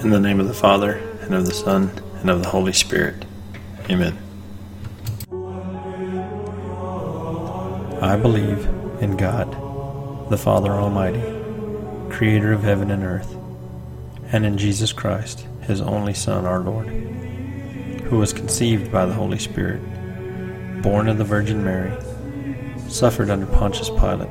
In the name of the Father, and of the Son, and of the Holy Spirit. Amen. I believe in God, the Father Almighty, creator of heaven and earth, and in Jesus Christ, his only Son, our Lord, who was conceived by the Holy Spirit, born of the Virgin Mary, suffered under Pontius Pilate,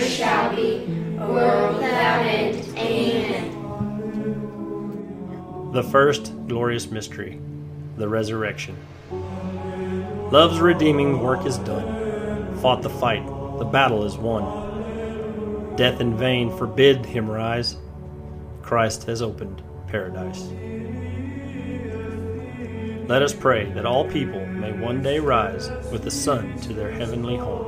shall be, world without end. Amen. The first glorious mystery, the resurrection. Love's redeeming work is done. Fought the fight, the battle is won. Death in vain forbid him rise. Christ has opened paradise. Let us pray that all people may one day rise with the sun to their heavenly home.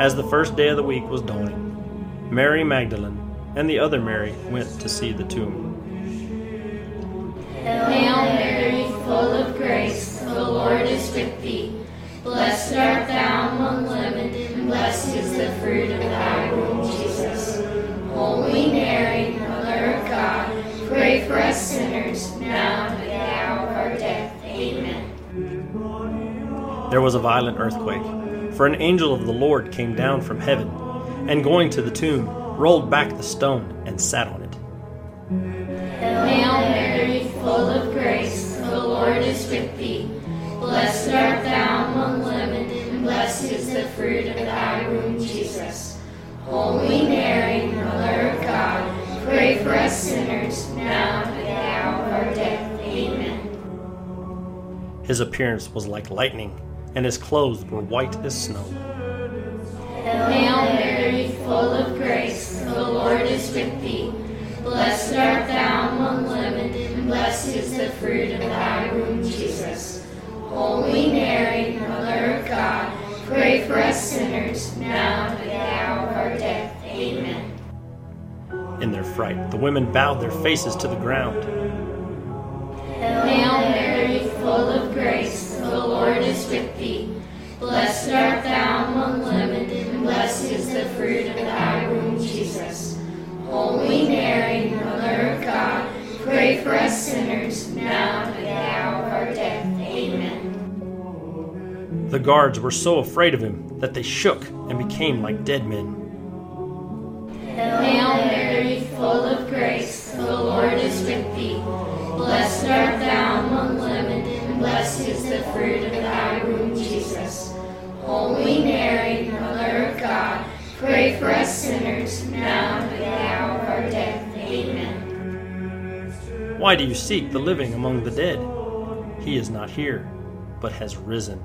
as the first day of the week was dawning, Mary Magdalene and the other Mary went to see the tomb. Hail Mary, full of grace, the Lord is with thee. Blessed art thou among women, and blessed is the fruit of thy womb, Jesus. Holy Mary, Mother of God, pray for us sinners, now and at the hour of our death. Amen. There was a violent earthquake, for an angel of the Lord came down from heaven, and going to the tomb, rolled back the stone and sat on it. Hail Mary, full of grace, the Lord is with thee. Blessed art thou among women, and blessed is the fruit of thy womb, Jesus. Holy Mary, Mother of God, pray for us sinners, now and at the hour of our death. Amen. His appearance was like lightning, and his clothes were white as snow. Hail Mary, full of grace, the Lord is with thee. Blessed art thou among women, and blessed is the fruit of thy womb, Jesus. Holy Mary, Mother of God, pray for us sinners, now and at the hour of our death. Amen. In their fright, the women bowed their faces to the ground. Hail Mary, full of grace, the Lord is with thee. Blessed art thou among women, and blessed is the fruit of thy womb, Jesus. Holy Mary, Mother of God, pray for us sinners, now and at the hour of our death. Amen. The guards were so afraid of him that they shook and became like dead men. Hail Mary, full of grace, the Lord is with thee. Blessed art thou among blessed is the fruit of thy womb, Jesus. Holy Mary, Mother of God, pray for us sinners, now and at the hour of our death. Amen. Why do you seek the living among the dead? He is not here, but has risen.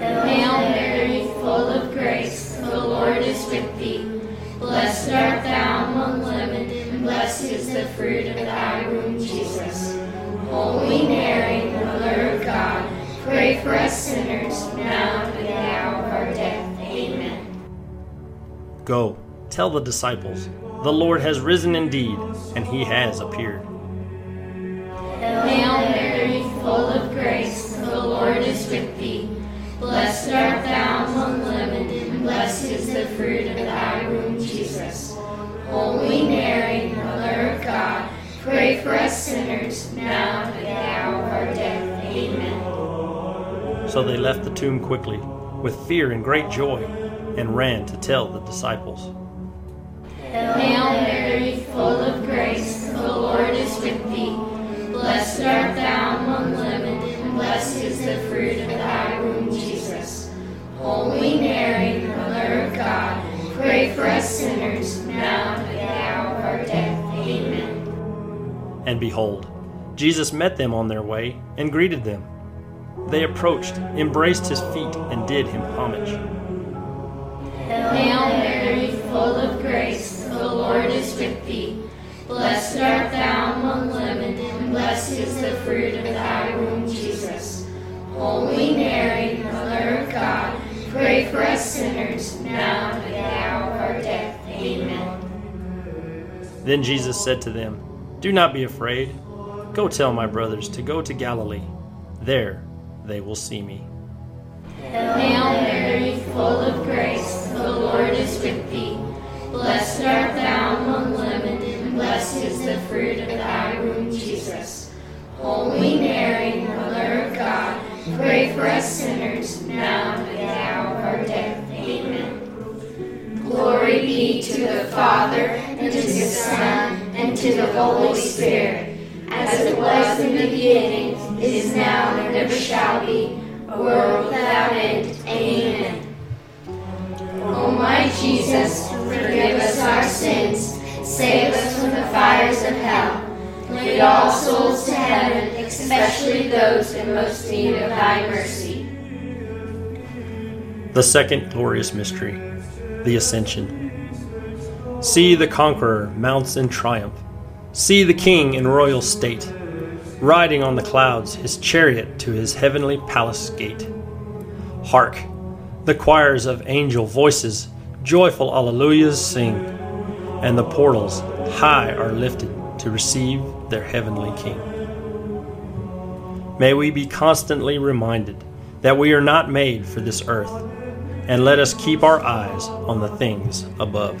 Hail Mary, full of grace, the Lord is with thee. Blessed art thou among women, and blessed is the fruit of thy womb, Jesus. Holy Mary, Mother of God, pray for us sinners, now and at the hour of our death. Amen. Go, tell the disciples, the Lord has risen indeed, and he has appeared. Hail Mary, full of grace, the Lord is with thee. Blessed art thou among women, and blessed is the fruit of thy womb, Jesus. Holy Mary, for us sinners, now and at the hour of our death. Amen. So they left the tomb quickly, with fear and great joy, and ran to tell the disciples. Hail Mary, full And behold, Jesus met them on their way and greeted them. They approached, embraced his feet, and did him homage. Hail Mary, full of grace, the Lord is with thee. Blessed art thou among women, and blessed is the fruit of thy womb, Jesus. Holy Mary, Mother of God, pray for us sinners, now and at the hour of our death. Amen. Then Jesus said to them, Do not be afraid. Go tell my brothers to go to Galilee. There they will see me. Hail Mary, full of grace, the Lord is with thee. Blessed art thou among women, and blessed is the fruit of thy womb, Jesus. Holy Mary, Mother of God, pray for us sinners, now and at the hour of our death. Amen. Glory be to the Father, and to the Son, and to the Holy Spirit, as it was in the beginning, is now, and ever shall be, a world without end. Amen. O my Jesus, forgive us our sins, save us from the fires of hell. Lead all souls to heaven, especially those in most need of thy mercy. The second glorious mystery, the Ascension. See the conqueror mounts in triumph. See the king in royal state, riding on the clouds, his chariot to his heavenly palace gate. Hark! The choirs of angel voices joyful alleluias sing, and the portals high are lifted to receive their heavenly King. May we be constantly reminded that we are not made for this earth, and let us keep our eyes on the things above.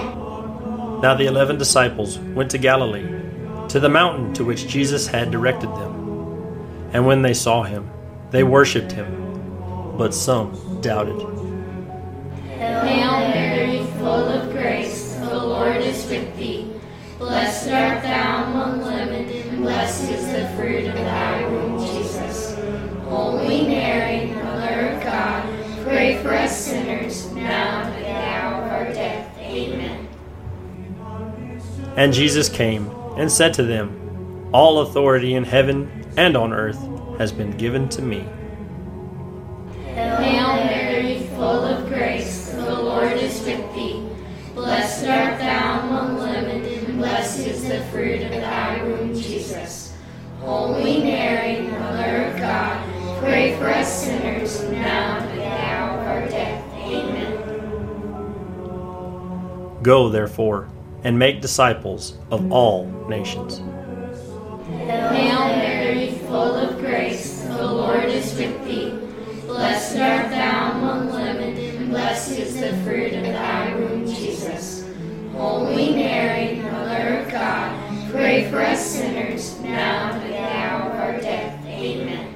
Now the eleven disciples went to Galilee, to the mountain to which Jesus had directed them. And when they saw him, they worshipped him, but some doubted. Hail Mary, full of grace, the Lord is with thee. Blessed art thou among women, and blessed is the fruit of thy womb, And Jesus came and said to them, All authority in heaven and on earth has been given to me. Hail Mary, full of grace, the Lord is with thee. Blessed art thou among women, and blessed is the fruit of thy womb, Jesus. Holy Mary, Mother of God, pray for us sinners, now and at the hour of our death. Amen. Go, therefore, and make disciples of all nations. Hail Mary, full of grace, the Lord is with thee. Blessed art thou among women, and blessed is the fruit of thy womb, Jesus. Holy Mary, Mother of God, pray for us sinners, now and at the hour of our death. Amen.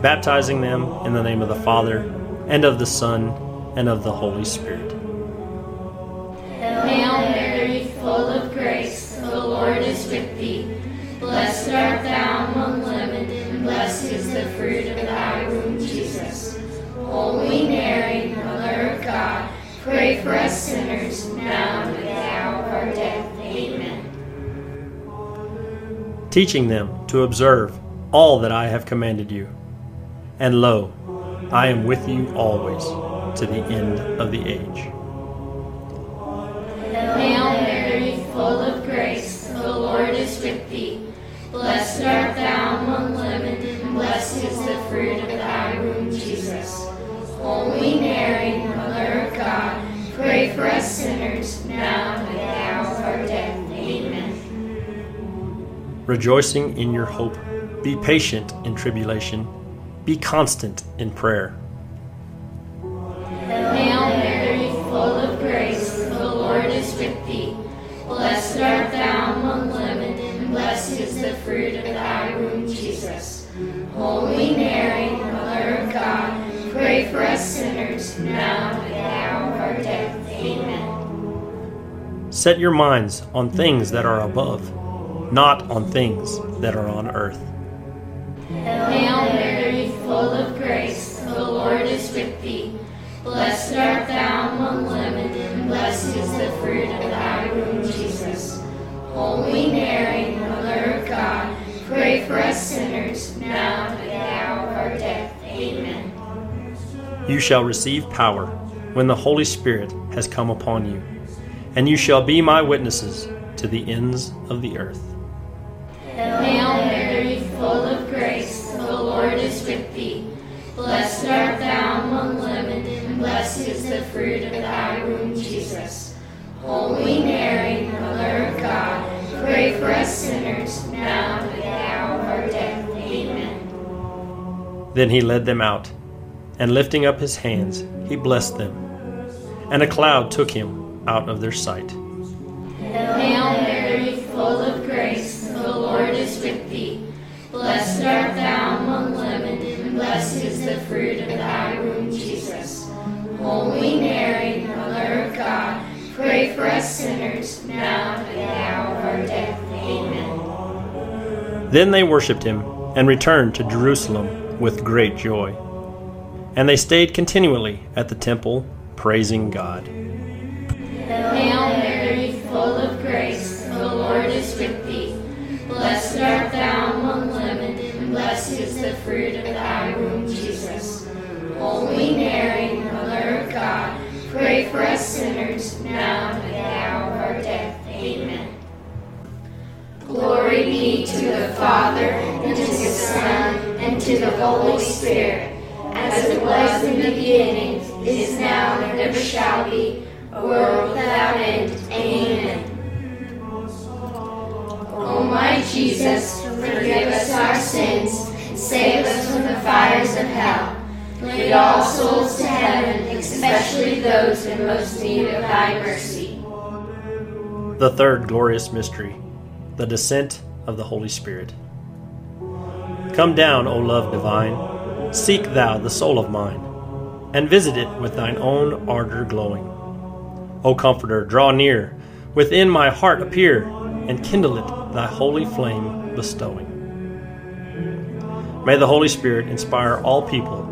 Baptizing them in the name of the Father, and of the Son, and of the Holy Spirit. For us sinners, now and at the hour of our death. Amen. Teaching them to observe all that I have commanded you. And lo, I am with you always to the end of the age. Hail Mary, full of grace, the Lord is with thee. Blessed art thou Rejoicing in your hope, be patient in tribulation, be constant in prayer. Hail Mary, full of grace, the Lord is with thee. Blessed art thou among women, and blessed is the fruit of thy womb, Jesus. Holy Mary, Mother of God, pray for us sinners, now and at the hour of our death. Amen. Set your minds on things that are above, not on things that are on earth. Hail Mary, full of grace, the Lord is with thee. Blessed art thou among women, and blessed is the fruit of thy womb, Jesus. Holy Mary, Mother of God, pray for us sinners, now and at the hour of our death. Amen. You shall receive power when the Holy Spirit has come upon you, and you shall be my witnesses to the ends of the earth. Full of grace, the Lord is with thee. Blessed art thou among women, and blessed is the fruit of thy womb, Jesus. Holy Mary, Mother of God, pray for us sinners, now and at the hour of our death. Amen. Then he led them out, and lifting up his hands, he blessed them. And a cloud took him out of their sight. Hail Mary, full of grace, the Lord is with thee. Blessed art thou among women, and blessed is the fruit of thy womb, Jesus. Holy Mary, Mother of God, pray for us sinners, now and at the hour of our death. Amen. Then they worshipped him, and returned to Jerusalem with great joy. And they stayed continually at the temple, praising God. Hail Mary, full of for us sinners, now and at the hour of our death. Amen. Glory be to the Father, and to the Son, and to the Holy Spirit, as it was in the beginning, is now, and ever shall be, world without end. Amen. O my Jesus, forgive us our sins, save us from the fires of hell. Lead all souls to heaven, especially those in most need of thy mercy. The third glorious mystery, the descent of the Holy Spirit. Come down, O love divine, seek thou the soul of mine, and visit it with thine own ardor glowing. O Comforter, draw near, within my heart appear, and kindle it thy holy flame bestowing. May the Holy Spirit inspire all people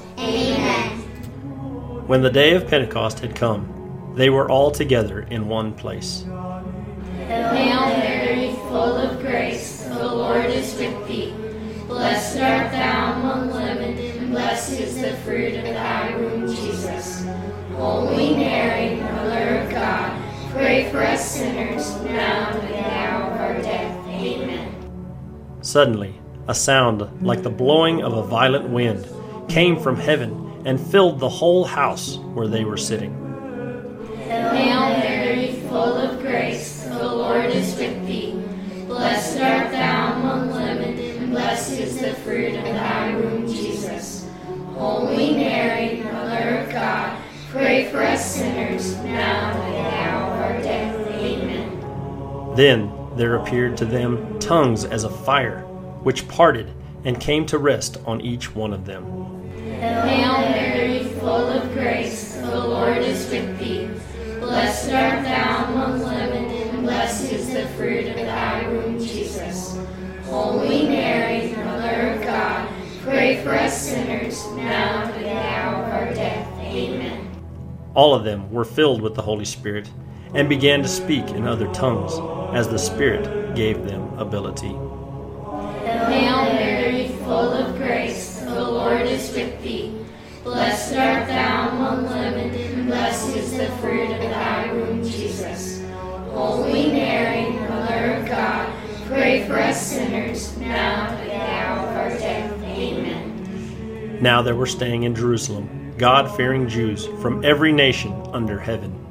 Amen. When the day of Pentecost had come, they were all together in one place. Hail Mary, full of grace, the Lord is with thee. Blessed art thou among women, and blessed is the fruit of thy womb, Jesus. Holy Mary, Mother of God, pray for us sinners, now and at the hour of our death. Amen. Suddenly, a sound like the blowing of a violent wind came from heaven and filled the whole house where they were sitting. Hail Mary, full of grace, the Lord is with thee. Blessed art thou among women, and blessed is the fruit of thy womb, Jesus. Holy Mary, Mother of God, pray for us sinners, now and at the hour of our death. Amen. Then there appeared to them tongues as of fire, which parted and came to rest on each one of them. Hail Mary, full of grace, the Lord is with thee. Blessed art thou among women, and blessed is the fruit of thy womb, Jesus. Holy Mary, Mother of God, pray for us sinners, now and at the hour of our death. Amen. All of them were filled with the Holy Spirit and began to speak in other tongues as the Spirit gave them ability. Hail with thee. Blessed art thou among women, and blessed is the fruit of thy womb, Jesus. Holy Mary, Mother of God, pray for us sinners, now and at the hour of our death. Amen. Now there were staying in Jerusalem God fearing Jews from every nation under heaven.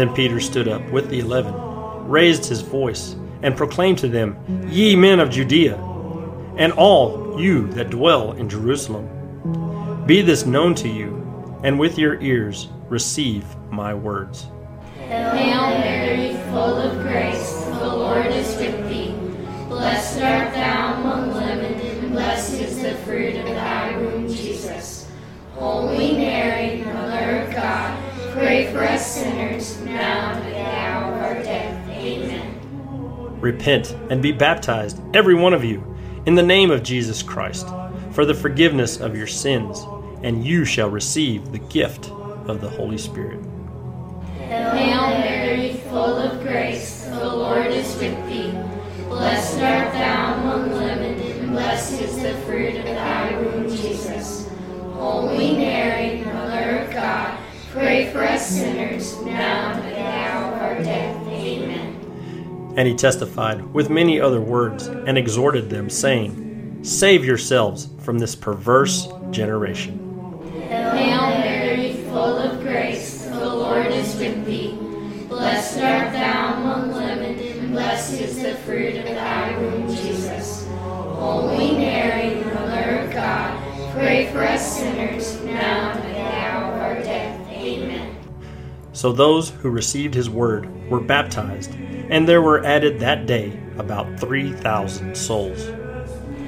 Then Peter stood up with the eleven, raised his voice, and proclaimed to them, Ye men of Judea, and all you that dwell in Jerusalem, be this known to you, and with your ears receive my words. Hail Mary, full of grace, the Lord is with thee. Blessed art thou among women, and blessed is the fruit of thy womb, Jesus. Holy Mary, Mother of God, pray for us sinners, Repent and be baptized, every one of you, in the name of Jesus Christ, for the forgiveness of your sins, and you shall receive the gift of the Holy Spirit. Hail Mary, full of grace, the Lord is with thee. Blessed art thou among women, and blessed is the fruit of thy womb, Jesus. Holy Mary, Mother of God, pray for us sinners, now and at the hour of our death. And he testified with many other words and exhorted them, saying, Save yourselves from this perverse generation. Hail Mary, full of grace, the Lord is with thee. Blessed art thou among women, and blessed is the fruit of thy womb, Jesus. Holy Mary, Mother of God, pray for us sinners, So those who received his word were baptized, and there were added that day about 3,000 souls.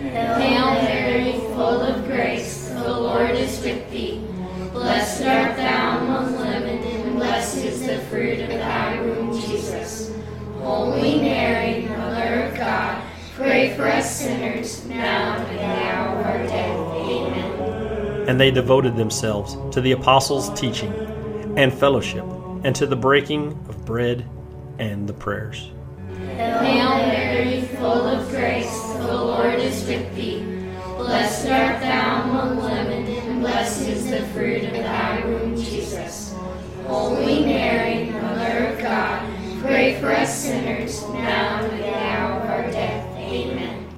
Hail Mary, full of grace, the Lord is with thee. Blessed art thou among women, and blessed is the fruit of thy womb, Jesus. Holy Mary, Mother of God, pray for us sinners, now and at the hour of our death. Amen. And they devoted themselves to the apostles' teaching and fellowship, and to the breaking of bread and the prayers. Hail Mary, full of grace, the Lord is with thee. Blessed art thou among women, and blessed is the fruit of thy womb, Jesus. Holy Mary, Mother of God, pray for us sinners, now and at the hour of our death. Amen.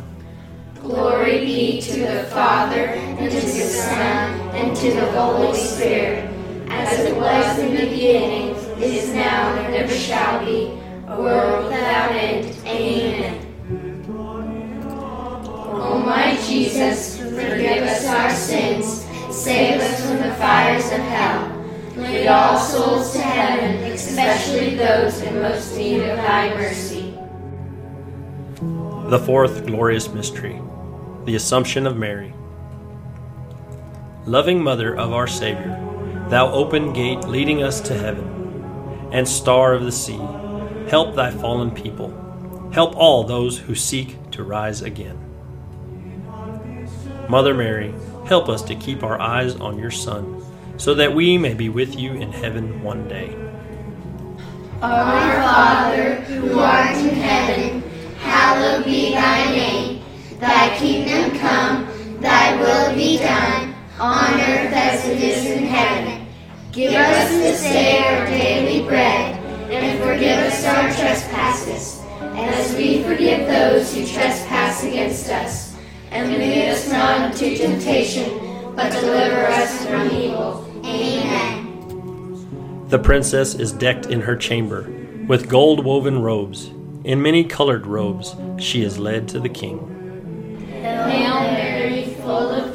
Glory be to the Father, and to the Son, and to the Holy Spirit, as it was in the beginning, is now, and ever shall be, a world without end. Amen. O my Jesus, forgive us our sins, save us from the fires of hell. Lead all souls to heaven, especially those in most need of thy mercy. The fourth glorious mystery, the Assumption of Mary. Loving Mother of our Savior, thou open gate leading us to heaven, and star of the sea, help thy fallen people. Help all those who seek to rise again. Mother Mary, help us to keep our eyes on your Son, so that we may be with you in heaven one day. Our Father, who art in heaven, hallowed be thy name. Thy kingdom come, thy will be done, on earth as it is in heaven. Give us this day our daily bread, and forgive us our trespasses, as we forgive those who trespass against us. And lead us not into temptation, but deliver us from evil. Amen. The princess is decked in her chamber with gold woven robes. In many colored robes, she is led to the king. Hail Mary, full of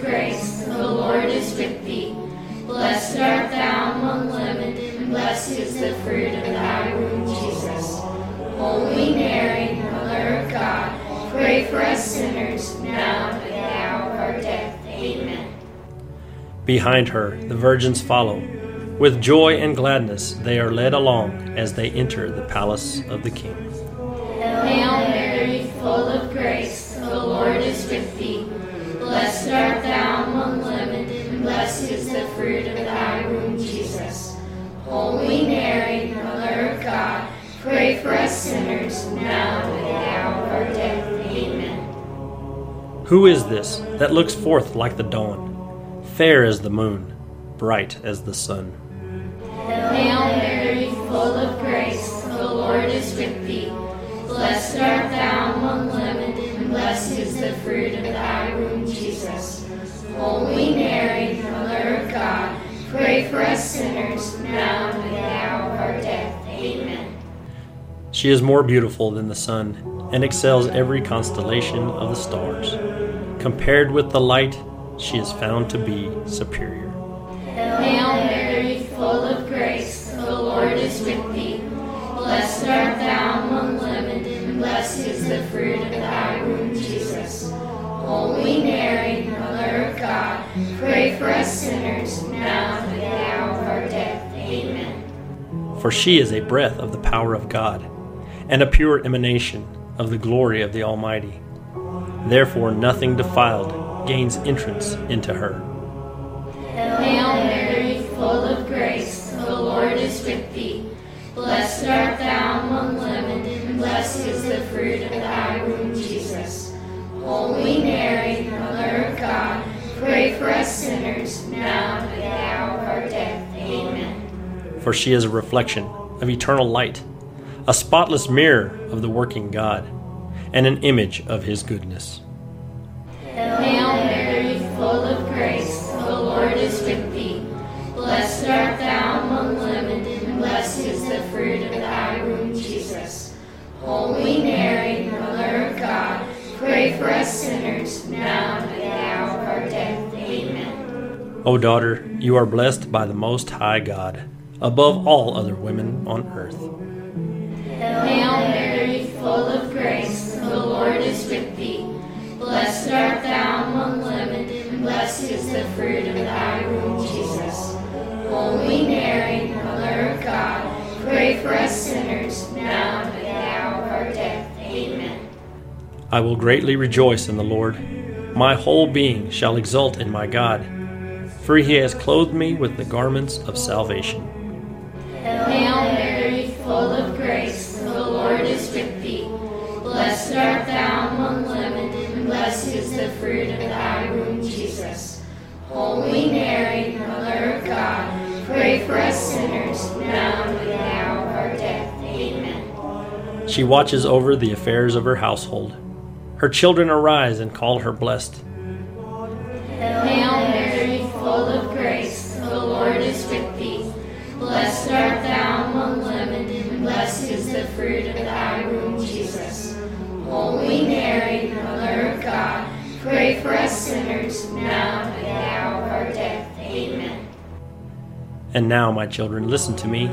for us sinners, now and at the hour of our death. Amen. Behind her, the virgins follow. With joy and gladness, they are led along as they enter the palace of the king. Hail Mary, full of grace, the Lord is with thee. Blessed art thou among women, and blessed is the fruit of thy womb, Jesus. Holy Mary, Mother of God, pray for us sinners, Who is this that looks forth like the dawn, fair as the moon, bright as the sun? Hail Mary, full of grace, the Lord is with thee. Blessed art thou among women, and blessed is the fruit of thy womb, Jesus. Holy Mary, Mother of God, pray for us sinners, now She is more beautiful than the sun and excels every constellation of the stars. Compared with the light, she is found to be superior. Hail Mary, full of grace, the Lord is with thee. Blessed art thou among women, and blessed is the fruit of thy womb, Jesus. Holy Mary, Mother of God, pray for us sinners, now and at the hour of our death. Amen. For she is a breath of the power of God, and a pure emanation of the glory of the Almighty. Therefore, nothing defiled gains entrance into her. Hail Mary, full of grace, the Lord is with thee. Blessed art thou among women, and blessed is the fruit of thy womb, Jesus. Holy Mary, Mother of God, pray for us sinners, now and at the hour of our death. Amen. For she is a reflection of eternal light, a spotless mirror of the working God, and an image of his goodness. Hail Mary, full of grace, the Lord is with thee. Blessed art thou among women, and blessed is the fruit of thy womb, Jesus. Holy Mary, Mother of God, pray for us sinners, now and at the hour of our death. Amen. O daughter, you are blessed by the Most High God, above all other women on earth. Hail Mary, full of grace, the Lord is with thee. Blessed art thou among women, and blessed is the fruit of thy womb, Jesus. Holy Mary, Mother of God, pray for us sinners, now and at the hour of our death. Amen. I will greatly rejoice in the Lord. My whole being shall exult in my God, for he has clothed me with the garments of salvation. She watches over the affairs of her household. Her children arise and call her blessed. Hail Mary, full of grace, the Lord is with thee. Blessed art thou among women, and blessed is the fruit of thy womb, Jesus. Holy Mary, Mother of God, pray for us sinners, now and at the hour of our death. Amen. And now, my children, listen to me.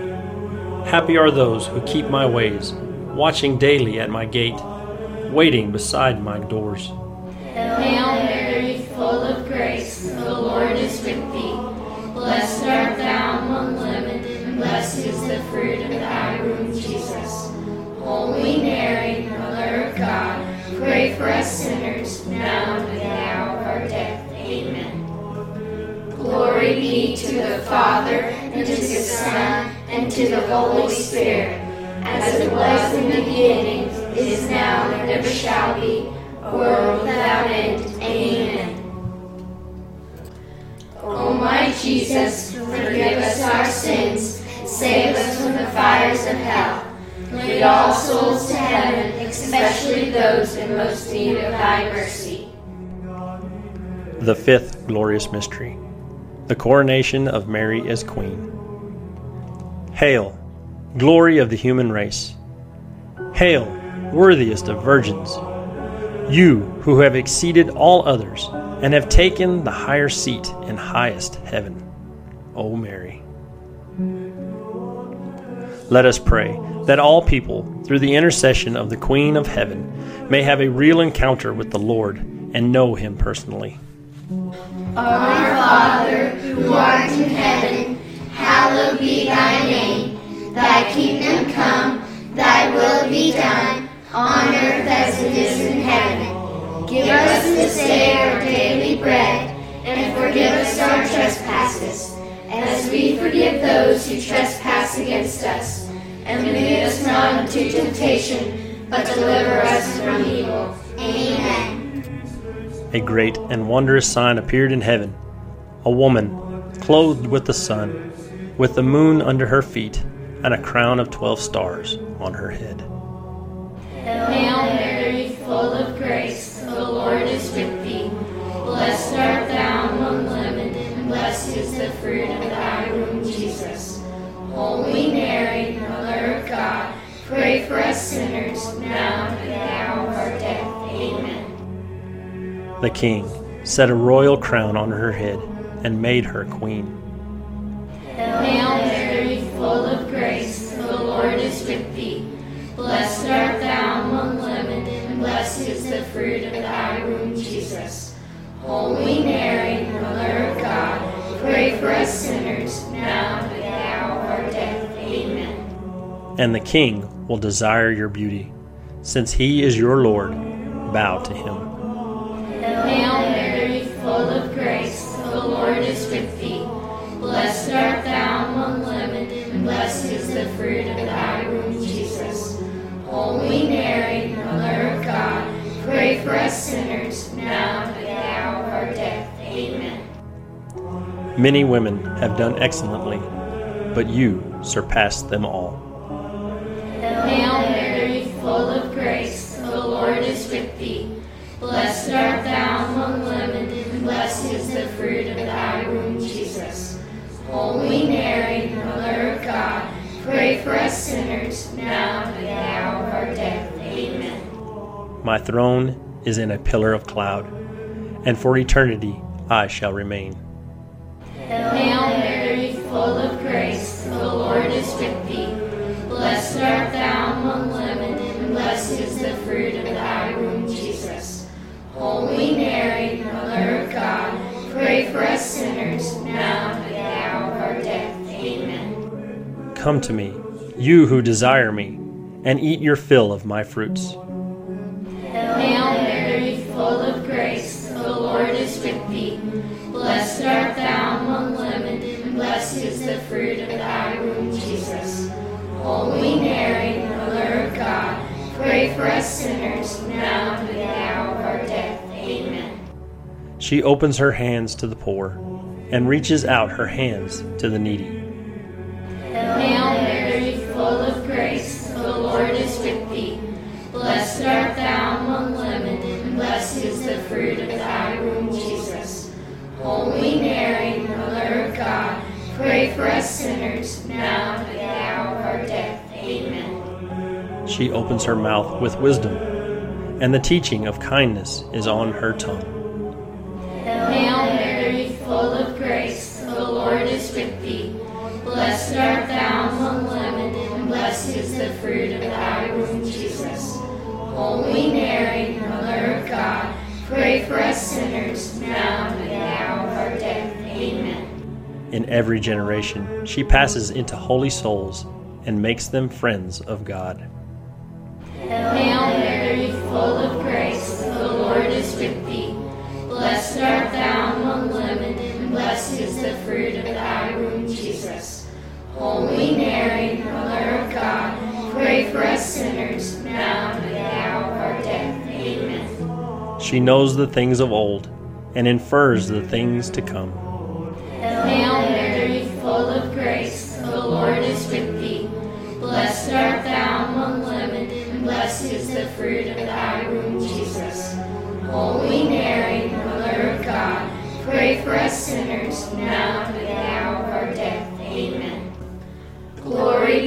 Happy are those who keep my ways, watching daily at my gate, waiting beside my doors. Hail Mary, full of grace, the Lord is with thee. Blessed art thou among women, and blessed is the fruit of thy womb, Jesus. Holy Mary, Mother of God, pray for us sinners, now and at the hour of our death. Amen. Glory be to the Father, and to the Son, and to the Holy Spirit, as it was in the beginning, is now, and ever shall be, world without end. Amen. O my Jesus, forgive us our sins, save us from the fires of hell. Lead all souls to heaven, especially those in most need of thy mercy. The fifth glorious mystery, the coronation of Mary as Queen. Hail, glory of the human race. Hail, worthiest of virgins. You who have exceeded all others and have taken the higher seat in highest heaven, O Mary. Let us pray that all people, through the intercession of the Queen of Heaven, may have a real encounter with the Lord and know Him personally. Our Father, who art in heaven, hallowed be thy name. Thy kingdom come, thy will be done, on earth as it is in heaven. Give us this day our daily bread, and forgive us our trespasses, as we forgive those who trespass against us. And lead us not into temptation, but deliver us from evil. Amen. A great and wondrous sign appeared in heaven a woman clothed with the sun, with the moon under her feet, and a crown of twelve stars on her head. Hail Mary, full of grace, the Lord is with thee. Blessed art thou among women, and blessed is the fruit of thy womb, Jesus. Holy Mary, Mother of God, pray for us sinners, now and at the hour of our death. Amen. The king set a royal crown on her head and made her queen. Hail full of grace, the Lord is with thee. Blessed art thou among women, and blessed is the fruit of thy womb, Jesus. Holy Mary, Mother of God, pray for us sinners, now and at the hour of our death. Amen. And the king will desire your beauty. Since he is your Lord, bow to him. Many women have done excellently, but you surpass them all. Hail Mary, full of grace, the Lord is with thee. Blessed art thou among women, and blessed is the fruit of thy womb, Jesus. Holy Mary, Mother of God, pray for us sinners, now and at the hour of our death. Amen. My throne is in a pillar of cloud, and for eternity I shall remain. Hail Mary, full of grace, the Lord is with thee. Blessed art thou among women, and blessed is the fruit of thy womb, Jesus. Holy Mary, Mother of God, pray for us sinners, now and at the hour of our death. Amen. Come to me, you who desire me, and eat your fill of my fruits. For us sinners, now and the hour of our death. Amen. She opens her hands to the poor and reaches out her hands to the needy. She opens her mouth with wisdom, and the teaching of kindness is on her tongue. Hail Mary, full of grace, the Lord is with thee. Blessed art thou among women, and blessed is the fruit of thy womb, Jesus. Holy Mary, Mother of God, pray for us sinners, now and at the hour of our death. Amen. In every generation, she passes into holy souls and makes them friends of God. Full of grace, the Lord is with thee. Blessed art thou among women, and blessed is the fruit of thy womb, Jesus. Holy Mary, Mother of God, pray for us sinners, now and at the hour of our death. Amen. She knows the things of old and infers the things to come.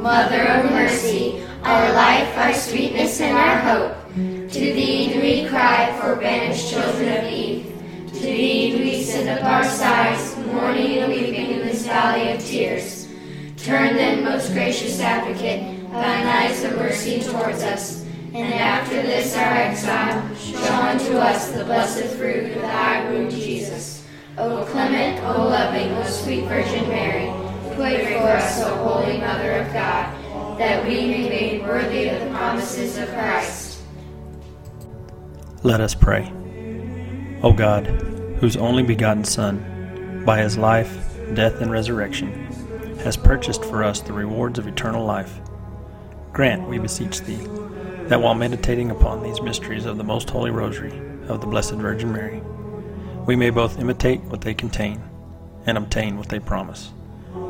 Mother of mercy, our life, our sweetness, and our hope. To thee do we cry, for banished children of Eve. To thee do we send up our sighs, mourning and weeping in this valley of tears. Turn then, most gracious advocate, thine eyes of mercy towards us, and after this our exile, show unto us the blessed fruit of thy womb, Jesus. O clement, O loving, O sweet Virgin Mary, pray for us, O holy Mother of God, that we may be worthy of the promises of Christ. Let us pray. O God, whose only begotten Son, by his life, death, and resurrection, has purchased for us the rewards of eternal life, grant, we beseech thee, that while meditating upon these mysteries of the most holy rosary of the Blessed Virgin Mary, we may both imitate what they contain and obtain what they promise.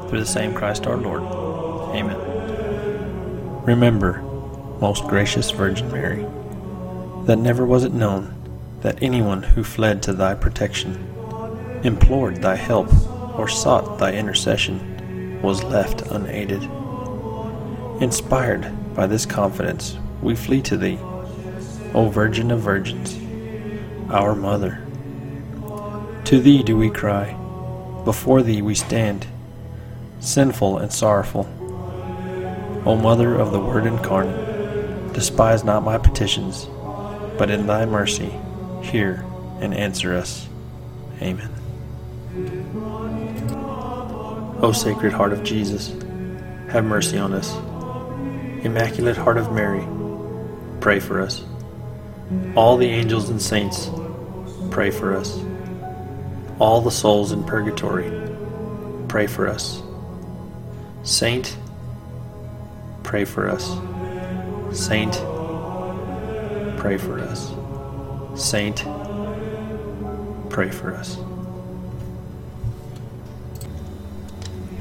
Through the same Christ our Lord. Amen. Remember, most gracious Virgin Mary, that never was it known that anyone who fled to thy protection, implored thy help, or sought thy intercession was left unaided. Inspired by this confidence, we flee to thee, O Virgin of Virgins, our Mother. To thee do we cry, before thee we stand, sinful and sorrowful. O Mother of the Word incarnate, despise not my petitions, but in thy mercy hear and answer us. Amen. O Sacred Heart of Jesus, have mercy on us. Immaculate Heart of Mary, pray for us. All the angels and saints, pray for us. All the souls in purgatory, pray for us. Saint, pray for us. Saint, pray for us. Saint, pray for us.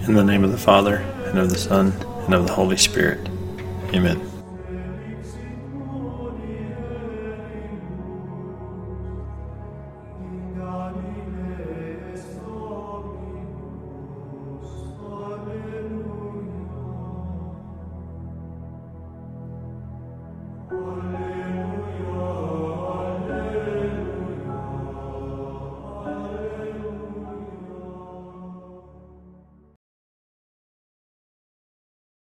In the name of the Father, and of the Son, and of the Holy Spirit. Amen.